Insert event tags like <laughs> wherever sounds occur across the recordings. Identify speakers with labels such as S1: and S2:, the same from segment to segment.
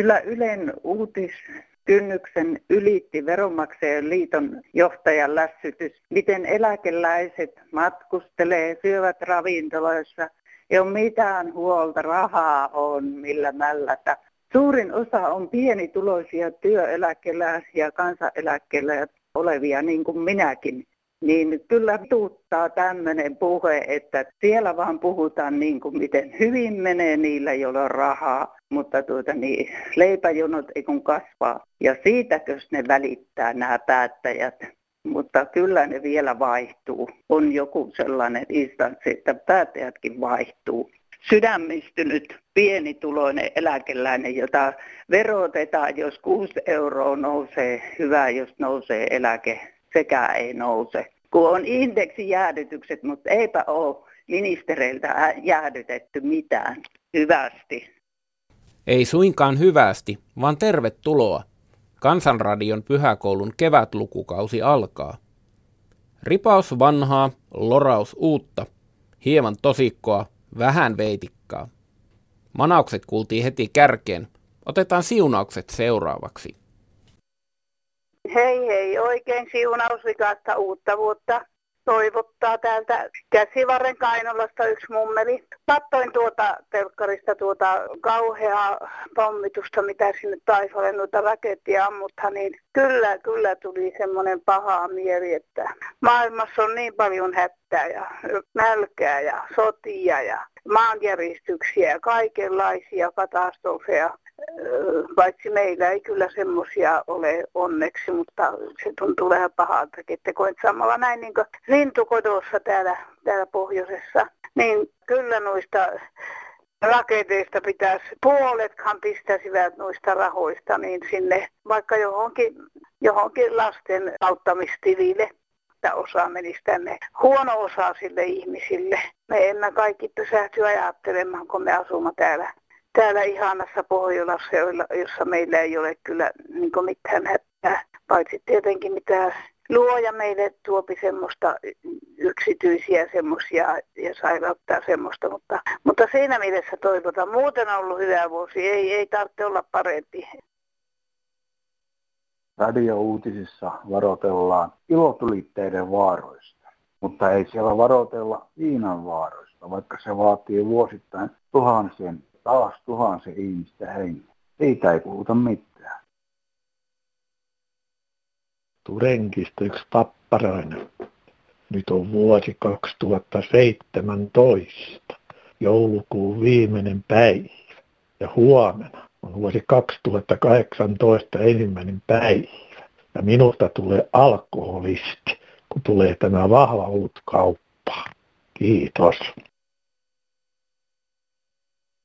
S1: Kyllä Ylen uutiskynnyksen ylitti Veronmaksajan liiton johtajan lässytys, miten eläkeläiset matkustelee, syövät ravintoloissa, ei ole mitään huolta, rahaa on millä mällätä. Suurin osa on pienituloisia työeläkeläisiä ja kansaneläkkeellä olevia, niin kuin minäkin. Niin kyllä tuuttaa tämmöinen puhe, että siellä vaan puhutaan niin kuin miten hyvin menee niillä, joilla on rahaa, mutta tuota niin, leipäjonot ei kun kasvaa. Ja siitäkös ne välittää nämä päättäjät. Mutta kyllä ne vielä vaihtuu. On joku sellainen instanssi, että päättäjätkin vaihtuu sydämistynyt pienituloinen eläkeläinen, jota verotetaan, jos 6 euroa nousee, hyvä, jos nousee eläke, sekä ei nouse. Kun on indeksijäädytykset, mutta eipä ole ministereiltä jäädytetty mitään hyvästi.
S2: Ei suinkaan hyvästi, vaan tervetuloa. Kansanradion pyhäkoulun kevätlukukausi alkaa. Ripaus vanhaa, loraus uutta, hieman tosikkoa, vähän veitikkaa. Manaukset kuultiin heti kärkeen. Otetaan siunaukset seuraavaksi.
S1: Hei hei, oikein siunausrikasta uutta vuotta toivottaa täältä käsivarren Kainolasta yksi mummeli. Kattoin tuota telkkarista tuota kauheaa pommitusta, mitä sinne taivalle noita rakettia ammuthan, niin kyllä, kyllä tuli semmoinen paha mieli, että maailmassa on niin paljon hättää ja nälkää ja sotia ja maanjäristyksiä ja kaikenlaisia katastrofeja paitsi meillä ei kyllä semmoisia ole onneksi, mutta se tuntuu vähän pahalta, että koet samalla näin niin lintukodossa täällä, täällä pohjoisessa, niin kyllä noista raketeista pitäisi, puoletkaan pistäisivät noista rahoista niin sinne vaikka johonkin, johonkin lasten auttamistilille että osa menisi tänne huono osa sille ihmisille. Me emme kaikki pysähty ajattelemaan, kun me asumme täällä täällä ihanassa Pohjolassa, jossa meillä ei ole kyllä niin mitään hätää, paitsi tietenkin mitä luoja meille tuopi semmoista yksityisiä semmoisia ja sairauttaa semmoista, mutta, mutta siinä mielessä toivotaan. Muuten on ollut hyvä vuosi, ei, ei tarvitse olla parempi.
S3: Radio-uutisissa varoitellaan ilotulitteiden vaaroista, mutta ei siellä varotella viinan vaaroista, vaikka se vaatii vuosittain tuhansien taas tuhansia ihmistä hengen. Siitä ei puhuta mitään.
S4: Turenkista yksi papparainen. Nyt on vuosi 2017, joulukuun viimeinen päivä. Ja huomenna on vuosi 2018 ensimmäinen päivä. Ja minusta tulee alkoholisti, kun tulee tämä vahva kauppa. Kiitos.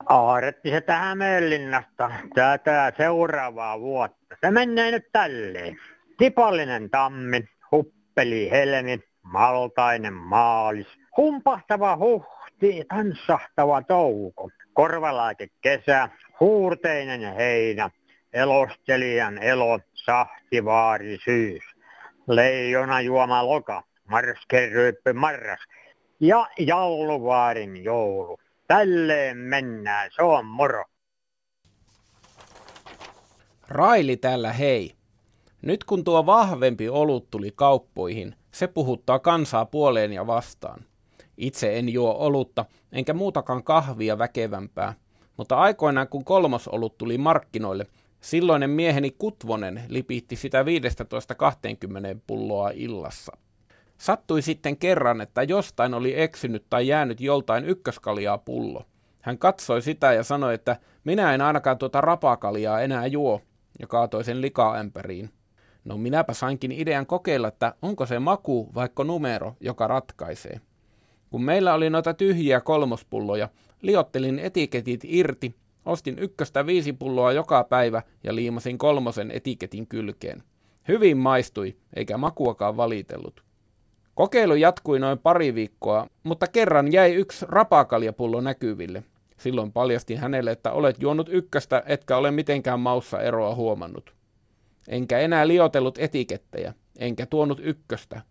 S5: Aaretti se tähän Möllinnasta tätä seuraavaa vuotta. Se menee nyt tälleen. Tipallinen tammi, huppeli helmi, maltainen maalis, humpahtava huhti, tanssahtava touko, korvalaike kesä, huurteinen heinä, elostelijan elo, sahtivaari syys, leijona juoma loka, marskeryyppy marras ja jalluvaarin joulu. Tälleen mennään, se on moro.
S2: Raili täällä hei. Nyt kun tuo vahvempi olut tuli kauppoihin, se puhuttaa kansaa puoleen ja vastaan. Itse en juo olutta, enkä muutakaan kahvia väkevämpää, mutta aikoinaan kun kolmosolut tuli markkinoille, silloinen mieheni Kutvonen lipitti sitä 15-20 pulloa illassa. Sattui sitten kerran, että jostain oli eksynyt tai jäänyt joltain ykköskaljaa pullo. Hän katsoi sitä ja sanoi, että minä en ainakaan tuota rapakaljaa enää juo, ja kaatoi sen likaämpäriin. No minäpä sainkin idean kokeilla, että onko se maku vaikka numero, joka ratkaisee. Kun meillä oli noita tyhjiä kolmospulloja, liottelin etiketit irti, ostin ykköstä viisi pulloa joka päivä ja liimasin kolmosen etiketin kylkeen. Hyvin maistui, eikä makuakaan valitellut. Kokeilu jatkui noin pari viikkoa, mutta kerran jäi yksi rapakaljapullo näkyville. Silloin paljastin hänelle, että olet juonut ykköstä, etkä ole mitenkään maussa eroa huomannut. Enkä enää liotellut etikettejä, enkä tuonut ykköstä.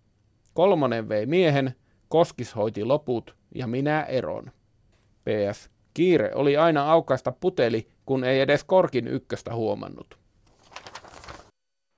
S2: Kolmonen vei miehen, Koskis hoiti loput ja minä eron. PS. Kiire oli aina aukaista puteli, kun ei edes korkin ykköstä huomannut.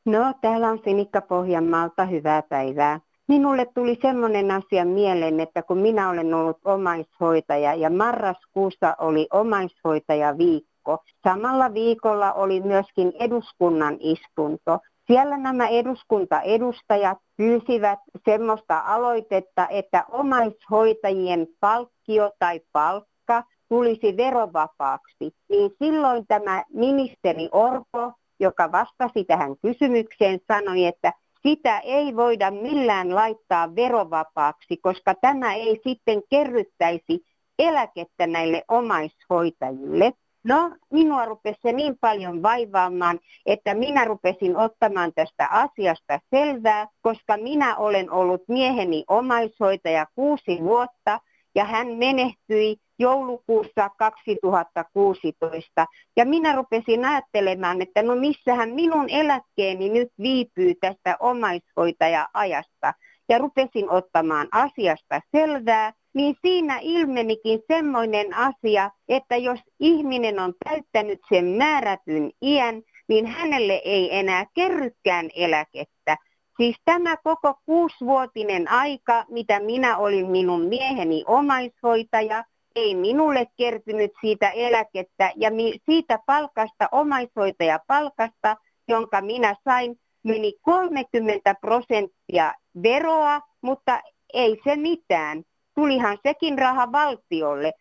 S6: No, täällä on Sinikka Pohjanmaalta. Hyvää päivää. Minulle tuli semmoinen asia mieleen, että kun minä olen ollut omaishoitaja ja marraskuussa oli omaishoitaja viikko, samalla viikolla oli myöskin eduskunnan istunto. Siellä nämä eduskuntaedustajat pyysivät semmoista aloitetta, että omaishoitajien palkkio tai palkka tulisi verovapaaksi. Niin silloin tämä ministeri Orpo, joka vastasi tähän kysymykseen, sanoi, että sitä ei voida millään laittaa verovapaaksi, koska tämä ei sitten kerryttäisi eläkettä näille omaishoitajille. No, minua rupesi se niin paljon vaivaamaan, että minä rupesin ottamaan tästä asiasta selvää, koska minä olen ollut mieheni omaishoitaja kuusi vuotta ja hän menehtyi joulukuussa 2016. Ja minä rupesin ajattelemaan, että no missähän minun eläkkeeni nyt viipyy tästä omaishoitaja-ajasta. Ja rupesin ottamaan asiasta selvää, niin siinä ilmenikin semmoinen asia, että jos ihminen on täyttänyt sen määrätyn iän, niin hänelle ei enää kerrykään eläkettä. Siis tämä koko kuusivuotinen aika, mitä minä olin minun mieheni omaishoitaja, ei minulle kertynyt siitä eläkettä ja siitä palkasta, omaishoitajapalkasta, jonka minä sain, meni 30 prosenttia veroa, mutta ei se mitään. Tulihan sekin raha valtiolle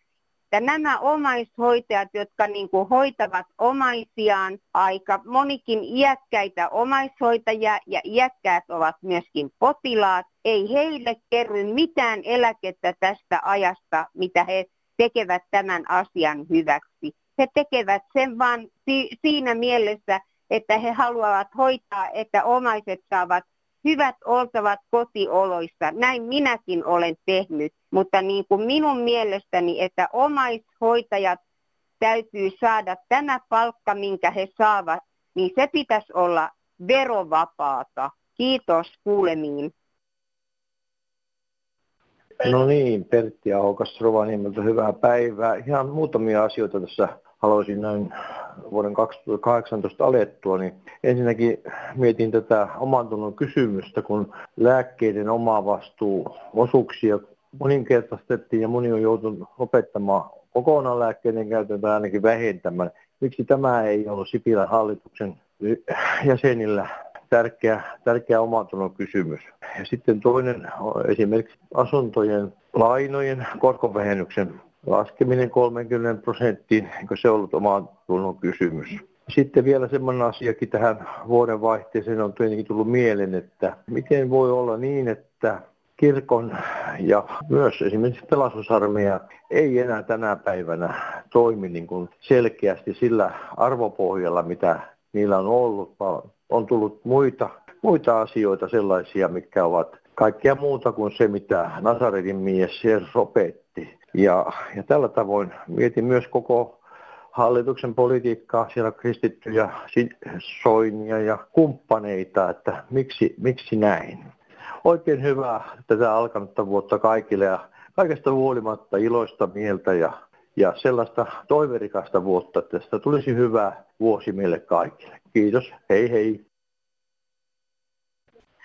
S6: että nämä omaishoitajat, jotka niin kuin hoitavat omaisiaan, aika monikin iäkkäitä omaishoitajia ja iäkkäät ovat myöskin potilaat, ei heille kerry mitään eläkettä tästä ajasta, mitä he tekevät tämän asian hyväksi. He tekevät sen vain si- siinä mielessä, että he haluavat hoitaa, että omaiset saavat hyvät oltavat kotioloissa. Näin minäkin olen tehnyt, mutta niin kuin minun mielestäni, että omaishoitajat täytyy saada tämä palkka, minkä he saavat, niin se pitäisi olla verovapaata. Kiitos kuulemiin.
S4: No niin, Pertti Ahokas Rovaniemeltä, hyvää päivää. Ihan muutamia asioita tässä haluaisin näin vuoden 2018 alettua, niin ensinnäkin mietin tätä oman tunnon kysymystä, kun lääkkeiden oma vastuu osuuksia moninkertaistettiin ja moni on joutunut lopettamaan kokonaan lääkkeiden käytön tai ainakin vähentämään. Miksi tämä ei ollut Sipilän hallituksen jäsenillä tärkeä, tärkeä omatunnon kysymys. Ja sitten toinen on esimerkiksi asuntojen lainojen korkovähennyksen laskeminen 30 prosenttiin, eikö se ollut oman tunnon kysymys. Sitten vielä semmoinen asiakin tähän vuoden vaihteeseen on tietenkin tullut mieleen, että miten voi olla niin, että kirkon ja myös esimerkiksi pelastusarmeija ei enää tänä päivänä toimi niin kuin selkeästi sillä arvopohjalla, mitä niillä on ollut, vaan on tullut muita, muita asioita sellaisia, mitkä ovat kaikkea muuta kuin se, mitä Nasaretin mies Jeesus opetti. Ja, ja tällä tavoin mietin myös koko hallituksen politiikkaa, siellä kristittyjä, soinia ja kumppaneita, että miksi, miksi näin. Oikein hyvää tätä alkanutta vuotta kaikille ja kaikesta huolimatta iloista mieltä ja, ja sellaista toiverikasta vuotta, että tästä tulisi hyvä vuosi meille kaikille. Kiitos, hei hei.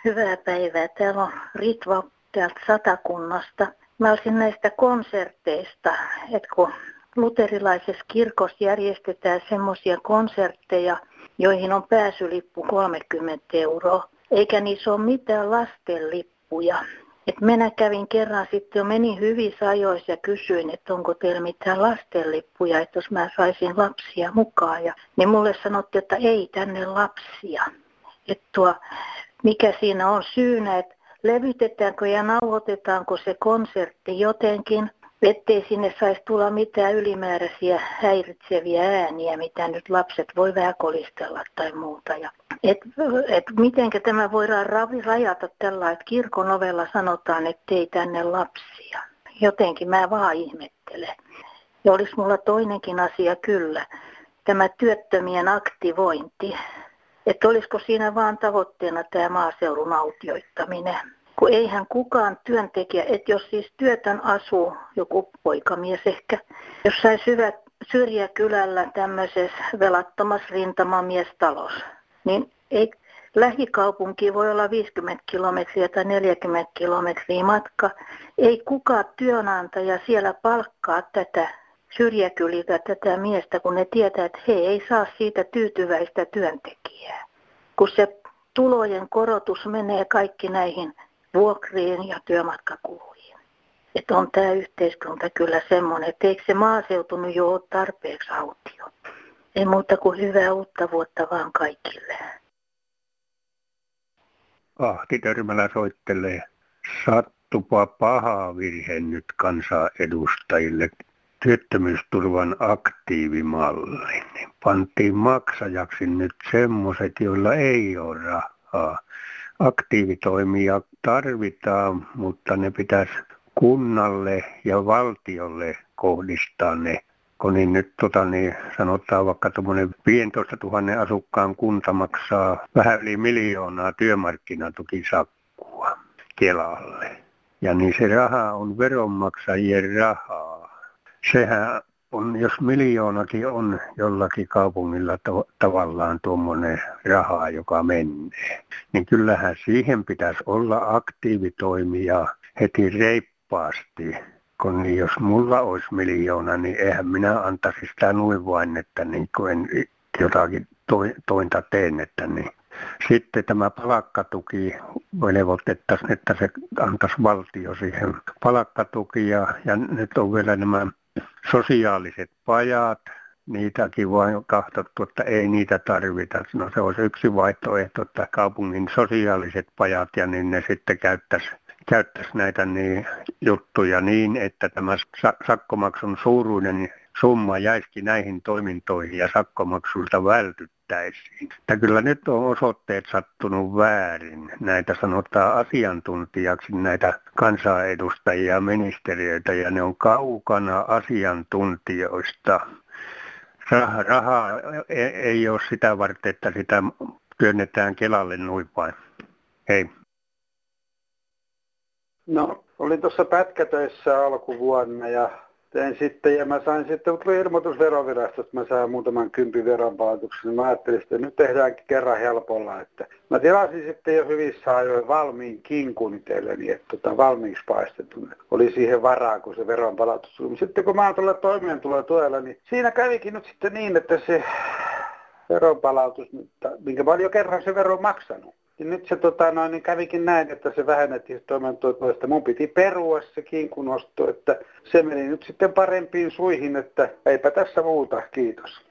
S7: Hyvää päivää. Täällä on Ritva täältä Satakunnasta. Mä olisin näistä konserteista, että kun luterilaisessa kirkossa järjestetään semmoisia konsertteja, joihin on pääsylippu 30 euroa, eikä niissä ole mitään lastenlippuja. Et minä kävin kerran sitten jo menin hyvissä ajoissa ja kysyin, että onko teillä mitään lastenlippuja, että jos mä saisin lapsia mukaan. Ja, niin mulle sanottiin, että ei tänne lapsia. Että tuo, mikä siinä on syynä, että levytetäänkö ja nauhoitetaanko se konsertti jotenkin, ettei sinne saisi tulla mitään ylimääräisiä häiritseviä ääniä, mitä nyt lapset voi vähän kolistella tai muuta. Ja et, et mitenkä tämä voidaan rajata tällä, että kirkon ovella sanotaan, että ei tänne lapsia. Jotenkin mä vaan ihmettelen. Ja olisi mulla toinenkin asia kyllä, tämä työttömien aktivointi. Että olisiko siinä vaan tavoitteena tämä maaseudun autioittaminen. kun eihän kukaan työntekijä, että jos siis työtön asuu, joku poikamies ehkä, jossain syvä, syrjäkylällä tämmöisessä velattomassa rintamamiestalossa, niin ei lähikaupunki voi olla 50 kilometriä tai 40 kilometriä matka. Ei kukaan työnantaja siellä palkkaa tätä syrjäkyliltä tätä miestä, kun ne tietää, että he ei saa siitä tyytyväistä työntekijää. Kun se tulojen korotus menee kaikki näihin vuokriin ja työmatkakuluihin. Että on tämä yhteiskunta kyllä semmoinen, että eikö se maaseutu nyt jo ole tarpeeksi autio. Ei muuta kuin hyvää uutta vuotta vaan kaikille.
S8: Ahti Törmälä soittelee. Sattupa paha virhe nyt kansanedustajille työttömyysturvan aktiivimalli. Niin pantiin maksajaksi nyt semmoiset, joilla ei ole rahaa. Aktiivitoimia tarvitaan, mutta ne pitäisi kunnalle ja valtiolle kohdistaa ne kun niin nyt tota, niin sanotaan vaikka tuommoinen 15 000 asukkaan kunta maksaa vähän yli miljoonaa työmarkkinatukisakkua Kelalle. Ja niin se raha on veronmaksajien rahaa. Sehän on, jos miljoonakin on jollakin kaupungilla to, tavallaan tuommoinen rahaa, joka menee, niin kyllähän siihen pitäisi olla aktiivitoimia heti reippaasti kun niin jos mulla olisi miljoona, niin eihän minä antaisi sitä noin vain, että niin kuin en jotakin tointa teen, että niin. Sitten tämä palkkatuki velvoitettaisiin, että se antaisi valtio siihen palkkatuki ja, ja nyt on vielä nämä sosiaaliset pajat, niitäkin vain katsottu, että ei niitä tarvita. No se olisi yksi vaihtoehto, että kaupungin sosiaaliset pajat ja niin ne sitten käyttäisi käyttäisi näitä niin, juttuja niin, että tämä sakkomaksun suuruinen summa jäisikin näihin toimintoihin ja sakkomaksulta vältyttäisiin. Että kyllä nyt on osoitteet sattunut väärin. Näitä sanotaan asiantuntijaksi, näitä kansanedustajia ja ministeriöitä, ja ne on kaukana asiantuntijoista. Raha, rahaa e-, ei ole sitä varten, että sitä työnnetään Kelalle noin vain. Hei.
S9: No, olin tuossa pätkätöissä alkuvuonna ja tein sitten, ja mä sain sitten, tuli ilmoitus verovirastosta, mä sain muutaman kympin veronpalautuksen, niin mä ajattelin, että nyt tehdäänkin kerran helpolla, että mä tilasin sitten jo hyvissä ajoin valmiin kinkun itselleni, että tota, valmiiksi paistetun. Oli siihen varaa, kun se veronpalautus tuli. Sitten kun mä oon tuolla toimeentulotuella, niin siinä kävikin nyt sitten niin, että se veronpalautus, minkä mä olin jo kerran se vero maksanut, ja nyt se tota, noin, niin kävikin näin, että se vähennettiin toimeentulotuesta. Mun piti perua se kinkunosto, että se meni nyt sitten parempiin suihin, että eipä tässä muuta. Kiitos.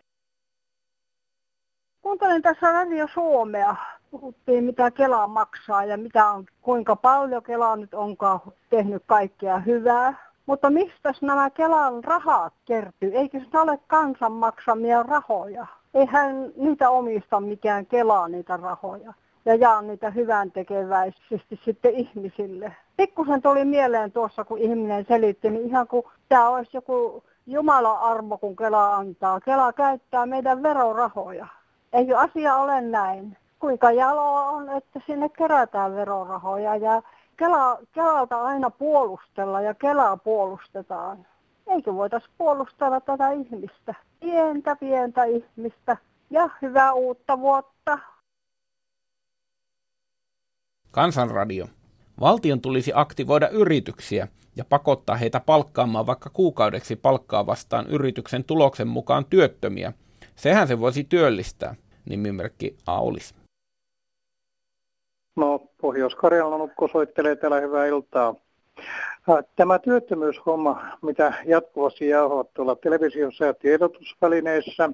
S10: Kuuntelin tässä Radio Suomea. Puhuttiin mitä Kela maksaa ja mitä on, kuinka paljon Kela nyt onkaan tehnyt kaikkea hyvää. Mutta mistä nämä Kelan rahat kertyy? Eikö se ole kansan maksamia rahoja? Eihän niitä omista mikään Kela niitä rahoja ja jaan niitä hyvän tekeväisesti sitten ihmisille. Pikkusen tuli mieleen tuossa, kun ihminen selitti, niin ihan kuin tämä olisi joku Jumalan armo, kun Kela antaa. Kela käyttää meidän verorahoja. Ei asia ole näin. Kuinka jaloa on, että sinne kerätään verorahoja ja Kela, Kelalta aina puolustella ja Kelaa puolustetaan. Eikö voitaisiin puolustella tätä ihmistä? Pientä, pientä ihmistä. Ja hyvää uutta vuotta.
S2: Kansanradio. Valtion tulisi aktivoida yrityksiä ja pakottaa heitä palkkaamaan vaikka kuukaudeksi palkkaa vastaan yrityksen tuloksen mukaan työttömiä. Sehän se voisi työllistää, nimimerkki Aulis.
S11: No, Pohjois-Karjalan Ukko soittelee täällä hyvää iltaa. Tämä työttömyyshomma, mitä jatkuvasti jauhat tuolla televisiossa ja tiedotusvälineissä,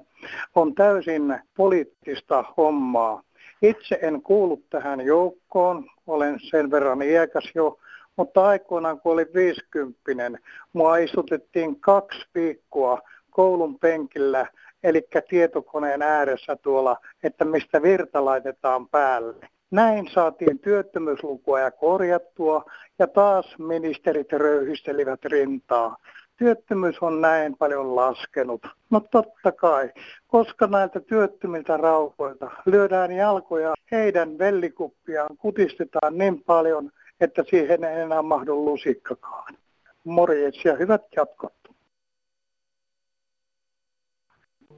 S11: on täysin poliittista hommaa. Itse en kuulu tähän joukkoon, olen sen verran iäkäs jo, mutta aikoinaan kun olin 50, mua istutettiin kaksi viikkoa koulun penkillä, eli tietokoneen ääressä tuolla, että mistä virta laitetaan päälle. Näin saatiin työttömyyslukua ja korjattua ja taas ministerit röyhistelivät rintaa työttömyys on näin paljon laskenut. No totta kai, koska näiltä työttömiltä rauhoilta lyödään jalkoja, heidän vellikuppiaan kutistetaan niin paljon, että siihen ei enää mahdu lusikkakaan. Morjes ja hyvät jatkot.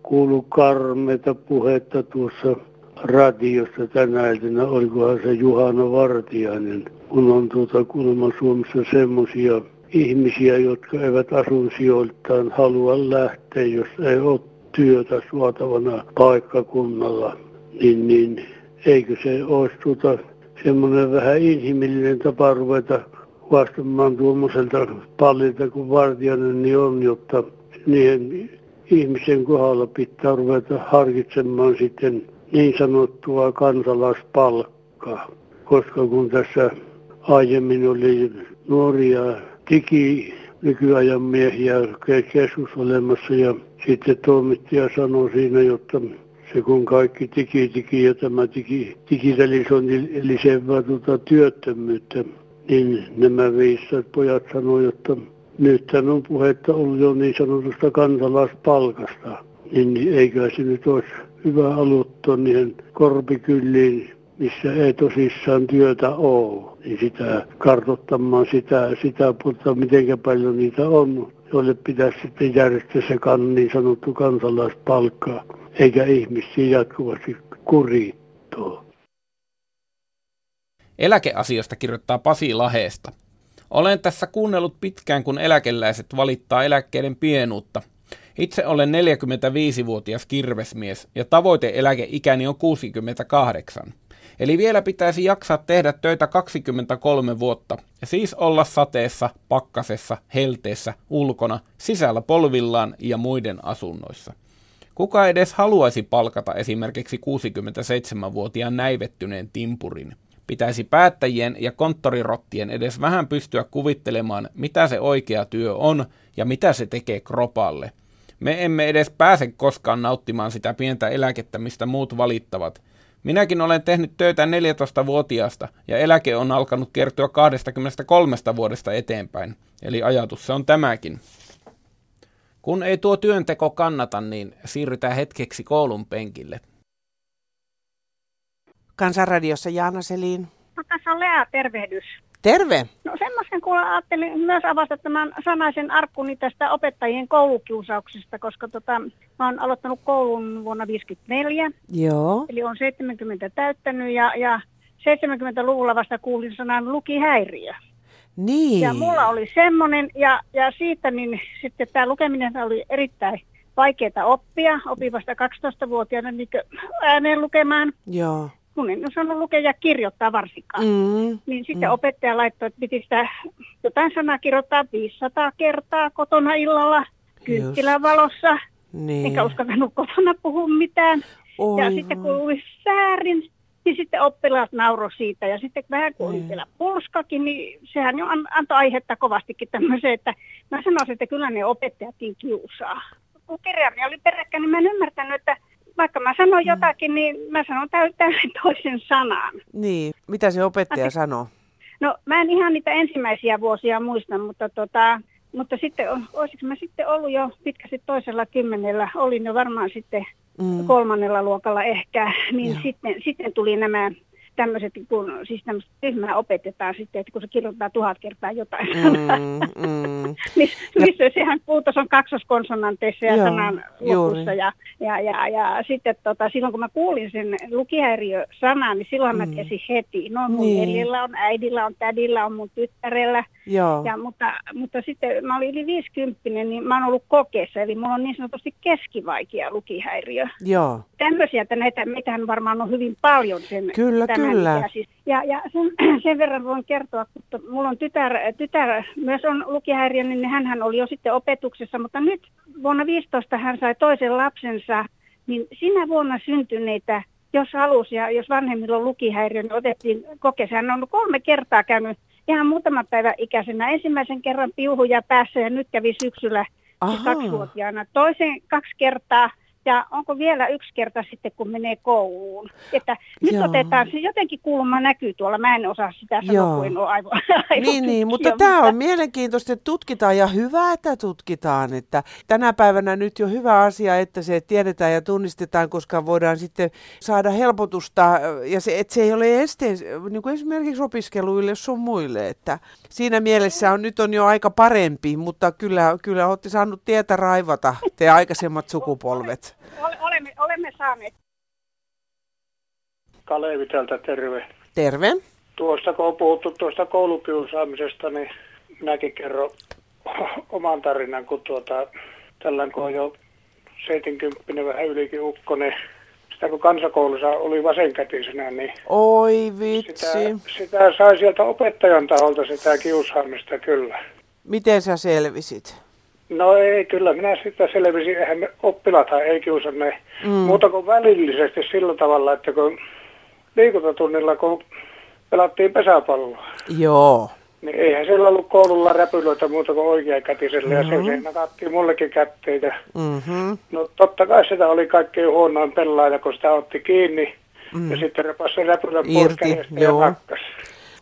S12: Kuulu karmeita puhetta tuossa radiossa tänä iltana, olikohan se Juhana Vartiainen, kun on tuota kulma Suomessa semmoisia ihmisiä, jotka eivät asunsijoiltaan halua lähteä, jos ei ole työtä suotavana paikkakunnalla, niin, niin eikö se olisi tuota semmoinen vähän inhimillinen tapa ruveta vastaamaan tuommoiselta pallilta kuin Vartiainen niin on, jotta niiden ihmisen kohdalla pitää ruveta harkitsemaan sitten niin sanottua kansalaispalkkaa. Koska kun tässä aiemmin oli nuoria digi nykyajan miehiä keskus olemassa ja sitten toimittaja sanoi siinä, jotta se kun kaikki tiki, tiki ja tämä tiki, digitalisointi lisäävää tuota työttömyyttä, niin nämä viisat pojat sanoivat, että nyt on puhetta ollut jo niin sanotusta kansalaispalkasta, niin eikö se nyt olisi hyvä aloittaa niihin korpikylliin, missä ei tosissaan työtä ole, niin sitä kartottamaan sitä, sitä puolta, miten paljon niitä on, joille pitäisi sitten järjestää se kan, niin sanottu kansalaispalkka, eikä ihmisiä jatkuvasti kurittua.
S2: Eläkeasiasta kirjoittaa Pasi Laheesta. Olen tässä kuunnellut pitkään, kun eläkeläiset valittaa eläkkeiden pienuutta. Itse olen 45-vuotias kirvesmies ja tavoite-eläkeikäni on 68. Eli vielä pitäisi jaksaa tehdä töitä 23 vuotta siis olla sateessa, pakkasessa, helteessä, ulkona, sisällä polvillaan ja muiden asunnoissa. Kuka edes haluaisi palkata esimerkiksi 67-vuotiaan näivettyneen timpurin? Pitäisi päättäjien ja konttorirottien edes vähän pystyä kuvittelemaan, mitä se oikea työ on ja mitä se tekee kropalle. Me emme edes pääse koskaan nauttimaan sitä pientä eläkettä, mistä muut valittavat. Minäkin olen tehnyt töitä 14-vuotiaasta ja eläke on alkanut kertyä 23 vuodesta eteenpäin. Eli ajatus se on tämäkin. Kun ei tuo työnteko kannata, niin siirrytään hetkeksi koulun penkille.
S13: Kansanradiossa Jaana Selin.
S14: No, tässä on Lea, tervehdys.
S13: Terve.
S14: No semmoisen kuulla ajattelin myös avata tämän sanaisen arkkuni tästä opettajien koulukiusauksesta, koska tota, mä oon aloittanut koulun vuonna 1954.
S13: Joo.
S14: Eli on 70 täyttänyt ja, ja 70-luvulla vasta kuulin sanan lukihäiriö.
S13: Niin.
S14: Ja mulla oli semmoinen, ja, ja siitä niin sitten tämä lukeminen oli erittäin vaikeaa oppia. Opin vasta 12-vuotiaana niin ääneen lukemaan.
S13: Joo
S14: kun en osannut lukea ja kirjoittaa varsinkaan.
S13: Mm,
S14: niin sitten
S13: mm.
S14: opettaja laittoi, että piti sitä jotain sanaa kirjoittaa 500 kertaa kotona illalla kynttilän valossa.
S13: Niin.
S14: Eikä uskaltanut kotona puhua mitään.
S13: Oi,
S14: ja sitten kun luin säärin, niin sitten oppilaat nauroi siitä. Ja sitten vähän kun oli
S13: Niin.
S14: vielä pulskakin, niin sehän jo an- antoi aihetta kovastikin tämmöiseen, että mä sanoisin, että kyllä ne opettajatkin kiusaa. Kun kirjaimia oli peräkkäin, niin mä en ymmärtänyt, että vaikka mä sanon
S13: Mm.
S14: jotakin, niin mä sanon täy- täysin toisen sanan.
S13: Niin, mitä se opettaja
S14: Mä-
S13: sanoo?
S14: No mä en ihan niitä ensimmäisiä vuosia muista, mutta, tota, mutta sitten, olisiko mä sitten ollut jo pitkästi toisella kymmenellä, olin jo varmaan sitten
S13: Mm.
S14: kolmannella luokalla ehkä, niin sitten, sitten tuli nämä tämmöiset, kun siis tämmöistä ryhmää opetetaan sitten, että kun se kirjoittaa tuhat kertaa jotain sanaa,
S13: Mm, mm. <laughs>
S14: niin missä sehän puutos on kaksoskonsonanteissa ja
S13: Joo,
S14: sanan lopussa. Ja, ja, ja, ja sitten tota, silloin kun mä kuulin sen lukihäiriö-sanan, niin silloin mä
S13: Mm.
S14: tiesin heti. No mun
S13: Niin.
S14: veljellä on, äidillä on, tädillä on, mun tyttärellä.
S13: Joo.
S14: Ja, mutta, mutta sitten mä olin yli 50, niin mä oon ollut kokeessa, eli mulla on niin sanotusti keskivaikea lukihäiriö.
S13: Joo.
S14: Tämmöisiä, että näitä, meitähän varmaan on hyvin paljon sen
S13: Kyllä,
S14: tämän
S13: kyllä.
S14: ikäisiä. Ja, ja sen, <clears throat> sen verran voin kertoa, että mulla on tytär, tytär myös on lukihäiriö, niin hän oli jo sitten opetuksessa, mutta nyt vuonna 15 hän sai toisen lapsensa, niin sinä vuonna syntyneitä, jos halusi ja jos vanhemmilla on lukihäiriö, niin otettiin kokeessa. Hän on kolme kertaa käynyt ihan muutama päivä ikäisenä. Ensimmäisen kerran piuhuja päässä ja nyt kävi syksyllä siis kaksivuotiaana. Toisen kaksi kertaa ja onko vielä yksi kerta sitten, kun menee kouluun. Että nyt
S13: Joo.
S14: otetaan, se jotenkin kuulemma näkyy tuolla, mä en osaa sitä sanoa, kun en ole aivan, aivan
S13: Niin, niin, mutta tämä on mielenkiintoista, että tutkitaan ja hyvä, että tutkitaan. Että tänä päivänä nyt jo hyvä asia, että se tiedetään ja tunnistetaan, koska voidaan sitten saada helpotusta ja se, että se ei ole este niin kuin esimerkiksi opiskeluille sun muille. Että siinä mielessä on, nyt on jo aika parempi, mutta kyllä, kyllä olette saanut tietä raivata te aikaisemmat sukupolvet.
S14: Ole- olemme, olemme saaneet.
S11: Kalevi täältä terve.
S13: Terve.
S11: Tuosta kun on puhuttu tuosta koulukiusaamisesta, niin minäkin kerron <laughs> oman tarinan, kun tuota, tällään kun on jo 70 vähän ylikin ukkonen, sitä kun kansakoulussa oli vasenkätisenä, niin
S13: Oi vitsi.
S11: sitä, sitä sai sieltä opettajan taholta sitä kiusaamista kyllä.
S13: Miten sä selvisit?
S11: No ei, kyllä minä sitä selvisin. Eihän me oppilaathan ei kiusanne
S13: Mm.
S11: muuta kuin välillisesti sillä tavalla, että kun liikuntatunnilla, kun pelattiin pesäpalloa,
S13: Joo.
S11: niin eihän siellä ollut koululla räpylöitä muuta kuin oikeakätisellä. Ja
S13: Mhm.
S11: se, se nakattiin mullekin kätteitä.
S13: Mm-hmm.
S11: No totta kai sitä oli kaikkein huonoin pelaaja, kun sitä otti kiinni
S13: Mm.
S11: ja sitten repasi sen räpylän pois kädestä ja nakkas.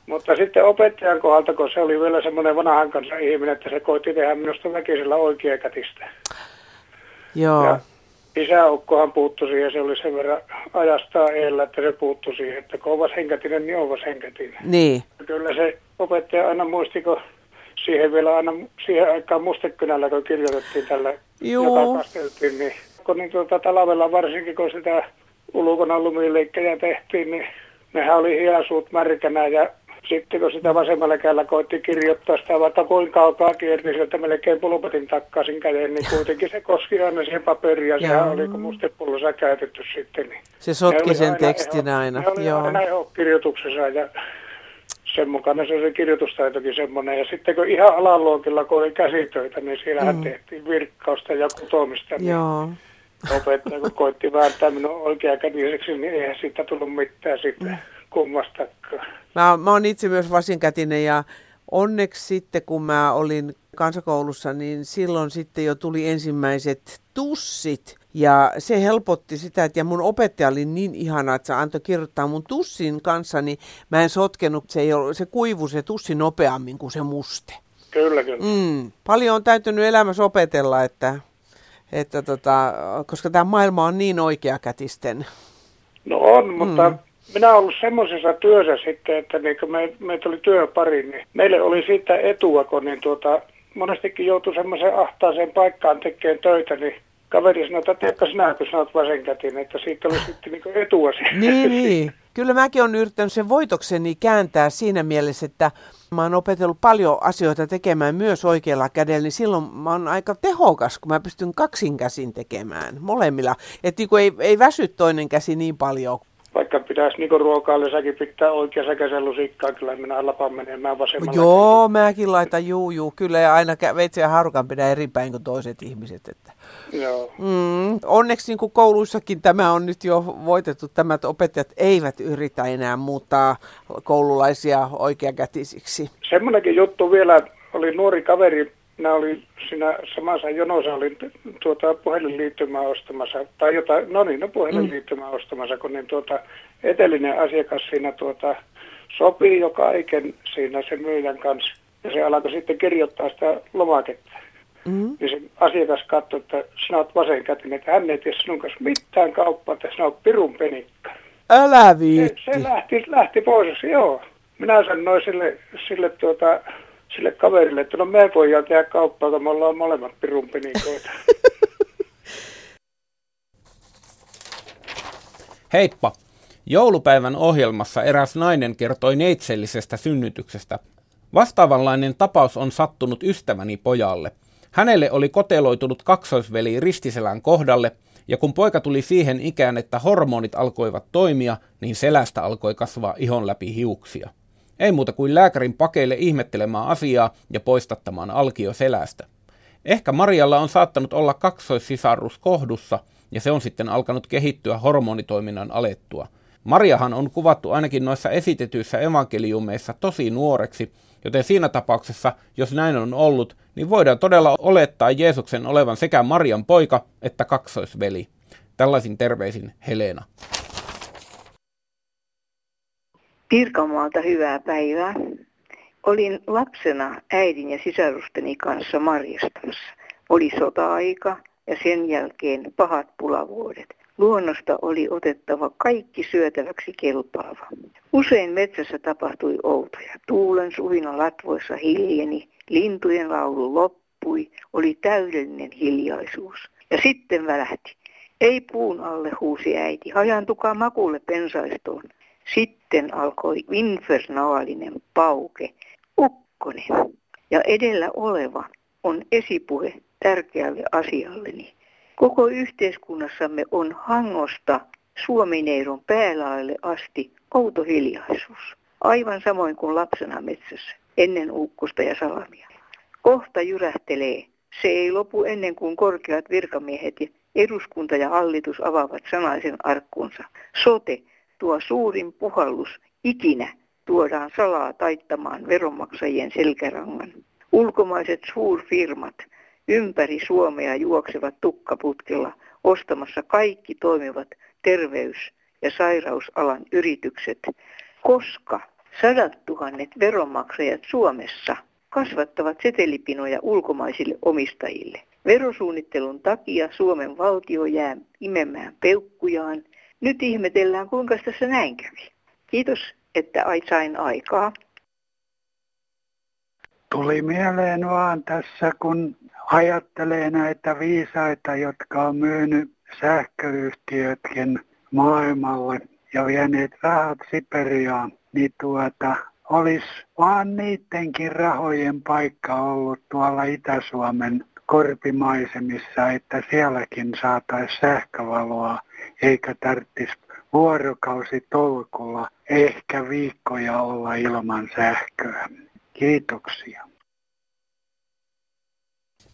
S11: Mutta sitten opettajan kohdalta, kun se oli vielä semmoinen vanhan kanssa ihminen, että se koitti tehdä minusta väkisellä oikeakätistä.
S13: Joo.
S11: Ja isäukkohan puuttui siihen, se oli sen verran ajastaa eellä, että se puuttui siihen, että kun on vasenkätinen, niin on vasenkätinen.
S13: Niin.
S11: Kyllä se opettaja aina muisti, kun siihen vielä aina siihen aikaan mustekynällä, kun kirjoitettiin tällä,
S13: Juu.
S11: joka kasteltiin, niin kun niin tuota, talvella varsinkin, kun sitä ulkona lumileikkejä tehtiin, niin nehän oli hiasuut märkänä ja sitten kun sitä vasemmalla kädellä koitti kirjoittaa sitä, vaikka kuinka kaukaa kierti sieltä melkein pulpetin takkaisin käden, niin kuitenkin se koski aina siihen paperiin ja sehän oli kun mustepullossa käytetty sitten. Niin
S13: Se sotki sen
S11: aina
S13: tekstin
S11: eho-
S13: aina.
S11: Ne oli
S13: Joo.
S11: aina kirjoituksessa ja sen mukana se oli kirjoitustaitokin semmoinen. Ja sitten kun ihan alaluokilla, kun oli käsitöitä, niin siellähän
S13: Mm.
S11: tehtiin virkkausta ja kutomista. Niin
S13: Joo.
S11: opettaja, kun koitti vääntää minun oikeakätiseksi, niin eihän siitä tullut mitään sitten kummastakaan.
S13: Mä, oon- mä oon itse myös vasinkätinen ja onneksi sitten kun mä olin kansakoulussa, niin silloin sitten jo tuli ensimmäiset tussit. Ja se helpotti sitä, että ja mun opettaja oli niin ihana, että se antoi kirjoittaa mun tussin kanssa, niin mä en sotkenut, se, ei ollut, se kuivu se tussi nopeammin kuin se muste.
S11: Kyllä, kyllä.
S13: Mm. Paljon on täytynyt elämässä opetella, että, että tota, koska tämä maailma on niin oikeakätisten.
S11: No on, mutta
S13: Mm.
S11: Minä ollut semmoisessa työssä sitten, että niin kun me, meitä oli työpari, niin meille oli siitä etua, kun niin tuota, monestikin joutui semmoiseen ahtaaseen paikkaan tekemään töitä, niin kaveri sanoi, että teekö sinä, kun sinä olet vasenkätinen, että siitä oli sitten niin etua.
S13: Niin, niin. Kyllä mäkin olen yrittänyt sen voitokseni kääntää siinä mielessä, että mä oon opetellut paljon asioita tekemään myös oikealla kädellä, niin silloin mä oon aika tehokas, kun mä pystyn kaksin käsin tekemään molemmilla. Että niin ei, ei väsy toinen käsi niin paljon.
S11: Vaikka pitäisi niin ruokaillessakin pitää oikeassa käsellä lusikkaa, kyllä minä lapan menemään vasemmalla.
S13: Joo, mäkin laitan juu, juu. Kyllä ja aina veitsen ja harukan pidä eri päin kuin toiset ihmiset. Että.
S11: Joo.
S13: Mm, onneksi niin kuin kouluissakin tämä on nyt jo voitettu, tämä, että opettajat eivät yritä enää muuttaa koululaisia oikeakätisiksi.
S11: Semmoinenkin juttu vielä, oli nuori kaveri, minä olin siinä samassa jonossa, olin tuota puhelinliittymää ostamassa, tai jotain, no niin, no puhelinliittymää ostamassa, kun niin tuota, etelinen asiakas siinä tuota, sopii jo kaiken siinä sen myyjän kanssa, ja se alkoi sitten kirjoittaa sitä lomaketta.
S13: Mm.
S11: Niin se asiakas katsoi, että sinä olet vasenkätinen, että hän ei tee sinun kanssa mitään kauppaa, että sinä olet pirun penikka.
S13: Älä
S11: Se,
S13: viitti.
S11: se lähti, lähti pois, joo. Minä sanoin sille, sille, tuota, sille kaverille, että no me voidaan tehdä kauppaa, kun me ollaan molemmat pirun penikoita. <laughs>
S2: Heippa! Joulupäivän ohjelmassa eräs nainen kertoi neitsellisestä synnytyksestä. Vastaavanlainen tapaus on sattunut ystäväni pojalle. Hänelle oli koteloitunut kaksoisveli ristiselän kohdalle, ja kun poika tuli siihen ikään, että hormonit alkoivat toimia, niin selästä alkoi kasvaa ihon läpi hiuksia. Ei muuta kuin lääkärin pakeille ihmettelemään asiaa ja poistattamaan alkio selästä. Ehkä Marialla on saattanut olla kaksoissisarrus kohdussa, ja se on sitten alkanut kehittyä hormonitoiminnan alettua. Mariahan on kuvattu ainakin noissa esitetyissä evankeliumeissa tosi nuoreksi, joten siinä tapauksessa, jos näin on ollut, niin voidaan todella olettaa Jeesuksen olevan sekä Marian poika että kaksoisveli. Tällaisin terveisin Helena.
S15: Pirkanmaalta hyvää päivää. Olin lapsena äidin ja sisarusteni kanssa marjastamassa. Oli sota-aika ja sen jälkeen pahat pulavuodet. Luonnosta oli otettava kaikki syötäväksi kelpaava. Usein metsässä tapahtui outoja. Tuulen suhina latvoissa hiljeni, lintujen laulu loppui, oli täydellinen hiljaisuus. Ja sitten välähti. Ei puun alle huusi äiti, hajantukaa makulle pensaistoon. Sitten alkoi infernaalinen pauke, ukkonen. Ja edellä oleva on esipuhe tärkeälle asialleni. Koko yhteiskunnassamme on hangosta Suomineiron päälaille asti outo hiljaisuus. Aivan samoin kuin lapsena metsässä, ennen ukkosta ja salamia. Kohta jyrähtelee. Se ei lopu ennen kuin korkeat virkamiehet ja eduskunta ja hallitus avaavat sanaisen arkkunsa. Sote, tuo suurin puhallus ikinä, tuodaan salaa taittamaan veronmaksajien selkärangan. Ulkomaiset suurfirmat ympäri Suomea juoksevat tukkaputkella ostamassa kaikki toimivat terveys- ja sairausalan yritykset, koska sadat tuhannet veronmaksajat Suomessa kasvattavat setelipinoja ulkomaisille omistajille. Verosuunnittelun takia Suomen valtio jää imemään peukkujaan. Nyt ihmetellään, kuinka tässä näin kävi. Kiitos, että sain aikaa.
S9: Tuli mieleen vaan tässä, kun ajattelee näitä viisaita, jotka on myynyt sähköyhtiötkin maailmalle ja vieneet rahat Siperiaan, niin tuota, olisi vaan niidenkin rahojen paikka ollut tuolla Itä-Suomen korpimaisemissa, että sielläkin saataisiin sähkövaloa, eikä tarvitsisi vuorokausi tolkulla, ehkä viikkoja olla ilman sähköä. Kiitoksia.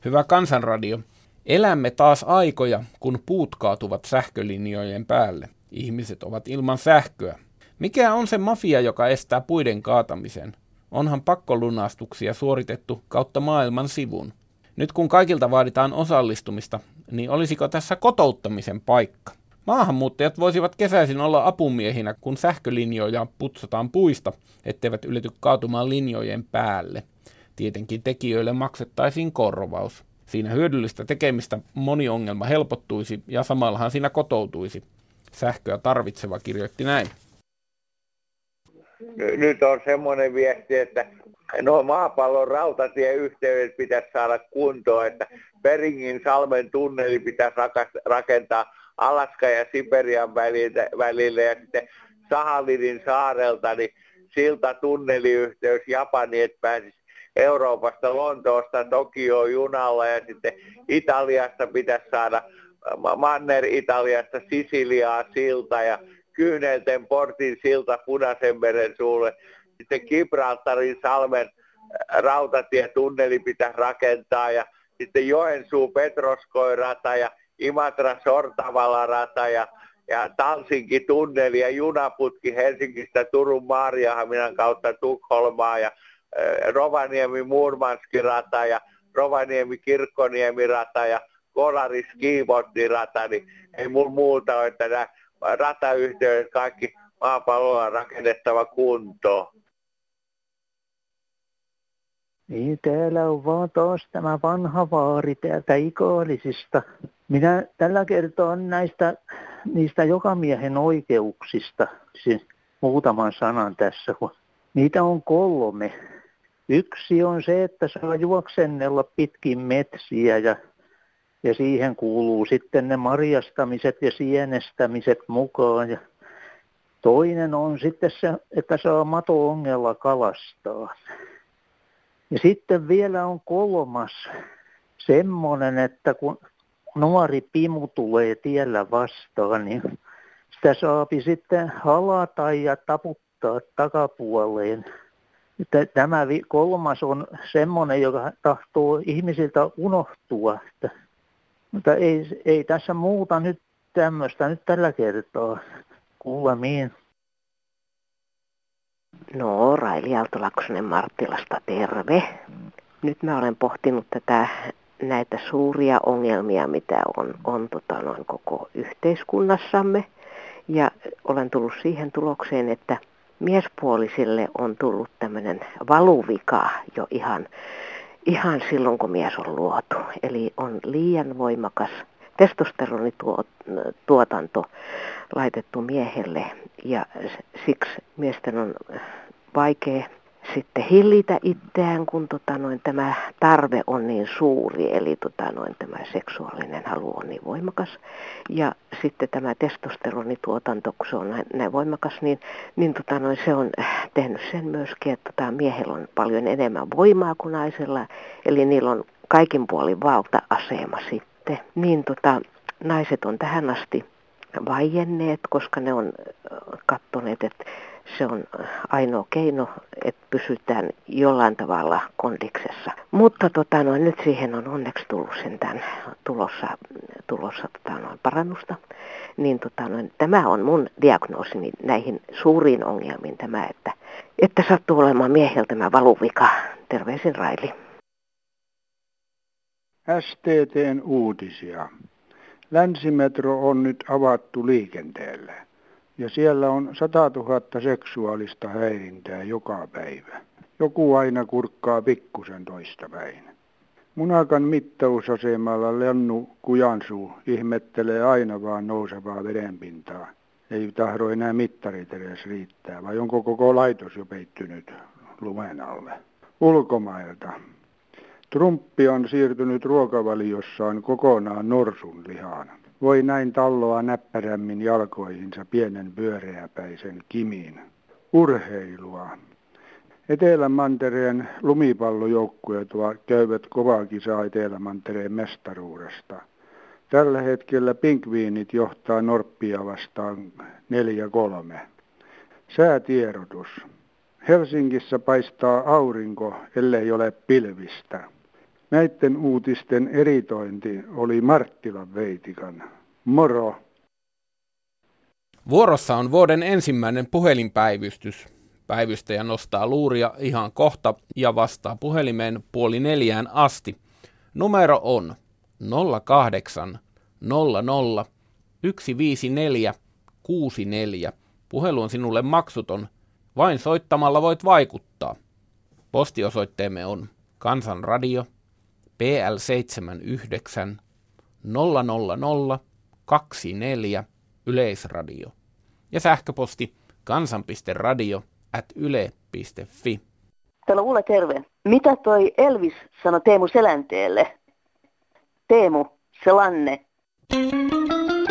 S2: Hyvä kansanradio. Elämme taas aikoja, kun puut kaatuvat sähkölinjojen päälle. Ihmiset ovat ilman sähköä. Mikä on se mafia, joka estää puiden kaatamisen? Onhan pakkolunastuksia suoritettu kautta maailman sivun. Nyt kun kaikilta vaaditaan osallistumista, niin olisiko tässä kotouttamisen paikka? Maahanmuuttajat voisivat kesäisin olla apumiehinä, kun sähkölinjoja putsataan puista, etteivät ylity kaatumaan linjojen päälle. Tietenkin tekijöille maksettaisiin korvaus. Siinä hyödyllistä tekemistä moni ongelma helpottuisi ja samallahan siinä kotoutuisi. Sähköä tarvitseva kirjoitti näin.
S16: Nyt on semmoinen viesti, että no maapallon rautatieyhteydet pitäisi saada kuntoon, että Beringin salmen tunneli pitäisi rakentaa Alaska ja Siberian välille, ja sitten Sahalinin saarelta, niin silta tunneliyhteys Japani, että pääsisi Euroopasta, Lontoosta, Tokio junalla ja sitten Italiasta pitäisi saada Manner-Italiasta Sisiliaa silta ja Kyynelten portin silta Punaisen meren suulle. Sitten Gibraltarin salmen rautatietunneli pitäisi rakentaa ja sitten Joensuu Petroskoirata ja Imatra Sortavala rata ja, ja Talsinki tunneli ja junaputki Helsingistä Turun Maariahaminan kautta Tukholmaa ja äh, Rovaniemi Murmanski rata ja Rovaniemi Kirkkoniemi rata ja Kolaris Kiivotti rata, niin ei mun muuta ole, että nämä ratayhteydet kaikki maapallolla rakennettava kuntoon.
S17: Niin, täällä on vaan taas tämä vanha vaari täältä Ikaalisista. Minä tällä kertaa näistä niistä jokamiehen oikeuksista siis muutaman sanan tässä, niitä on kolme. Yksi on se, että saa juoksennella pitkin metsiä ja, ja siihen kuuluu sitten ne marjastamiset ja sienestämiset mukaan. Ja toinen on sitten se, että saa mato-ongella kalastaa. Ja sitten vielä on kolmas semmoinen, että kun nuori pimu tulee tiellä vastaan, niin sitä saapi sitten halata ja taputtaa takapuoleen. Tämä kolmas on semmoinen, joka tahtoo ihmisiltä unohtua. Että, mutta ei, ei tässä muuta nyt tämmöistä nyt tällä kertaa. Kuulemiin.
S18: No, Raili Aalto Marttilasta, terve. Nyt mä olen pohtinut tätä näitä suuria ongelmia, mitä on, on tota, noin koko yhteiskunnassamme. Ja olen tullut siihen tulokseen, että miespuolisille on tullut tämmöinen valuvika jo ihan, ihan silloin, kun mies on luotu. Eli on liian voimakas testosteronituotanto laitettu miehelle ja siksi miesten on vaikea sitten hillitä itseään, kun tota noin, tämä tarve on niin suuri, eli tota noin, tämä seksuaalinen halu on niin voimakas. Ja sitten tämä testosteronituotanto, kun se on näin, näin voimakas, niin, niin tota noin, se on tehnyt sen myöskin, että tota, miehellä on paljon enemmän voimaa kuin naisella, eli niillä on kaikin puolin valta-asema sitten. Niin tota, naiset on tähän asti vaienneet, koska ne on kattoneet, että se on ainoa keino, että pysytään jollain tavalla kondiksessa. Mutta tota, no, nyt siihen on onneksi tullut sentään tulossa, tulossa tota, no, parannusta. Niin tota, no, tämä on mun diagnoosini näihin suuriin ongelmiin tämä, että, että sattuu olemaan miehiltä tämä valuvika. Terveisin Raili.
S3: STTn uutisia. Länsimetro on nyt avattu liikenteelle ja siellä on 100 000 seksuaalista häirintää joka päivä. Joku aina kurkkaa pikkusen toista päin. Munakan mittausasemalla Lennu Kujansuu ihmettelee aina vaan nousevaa vedenpintaa. Ei tahdo enää mittarit edes riittää, vai onko koko laitos jo peittynyt lumen alle? Ulkomailta. Trumpi on siirtynyt ruokavaliossaan kokonaan norsun lihaan. Voi näin talloa näppärämmin jalkoihinsa pienen pyöreäpäisen kimiin. Urheilua. Etelämantereen lumipallojoukkueet käyvät kovaa kisaa Etelämantereen mestaruudesta. Tällä hetkellä pinkviinit johtaa Norppia vastaan 4-3. Säätiedotus. Helsingissä paistaa aurinko, ellei ole pilvistä. Näiden uutisten eritointi oli Marttilan Veitikan. Moro!
S2: Vuorossa on vuoden ensimmäinen puhelinpäivystys. Päivystäjä nostaa luuria ihan kohta ja vastaa puhelimeen puoli neljään asti. Numero on 08 00 154 64. Puhelu on sinulle maksuton. Vain soittamalla voit vaikuttaa. Postiosoitteemme on Kansanradio PL79 000 24 Yleisradio ja sähköposti kansan.radio at yle.fi.
S19: Täällä Ulla terve. Mitä toi Elvis sanoi Teemu Selänteelle? Teemu, Selanne. Thank you.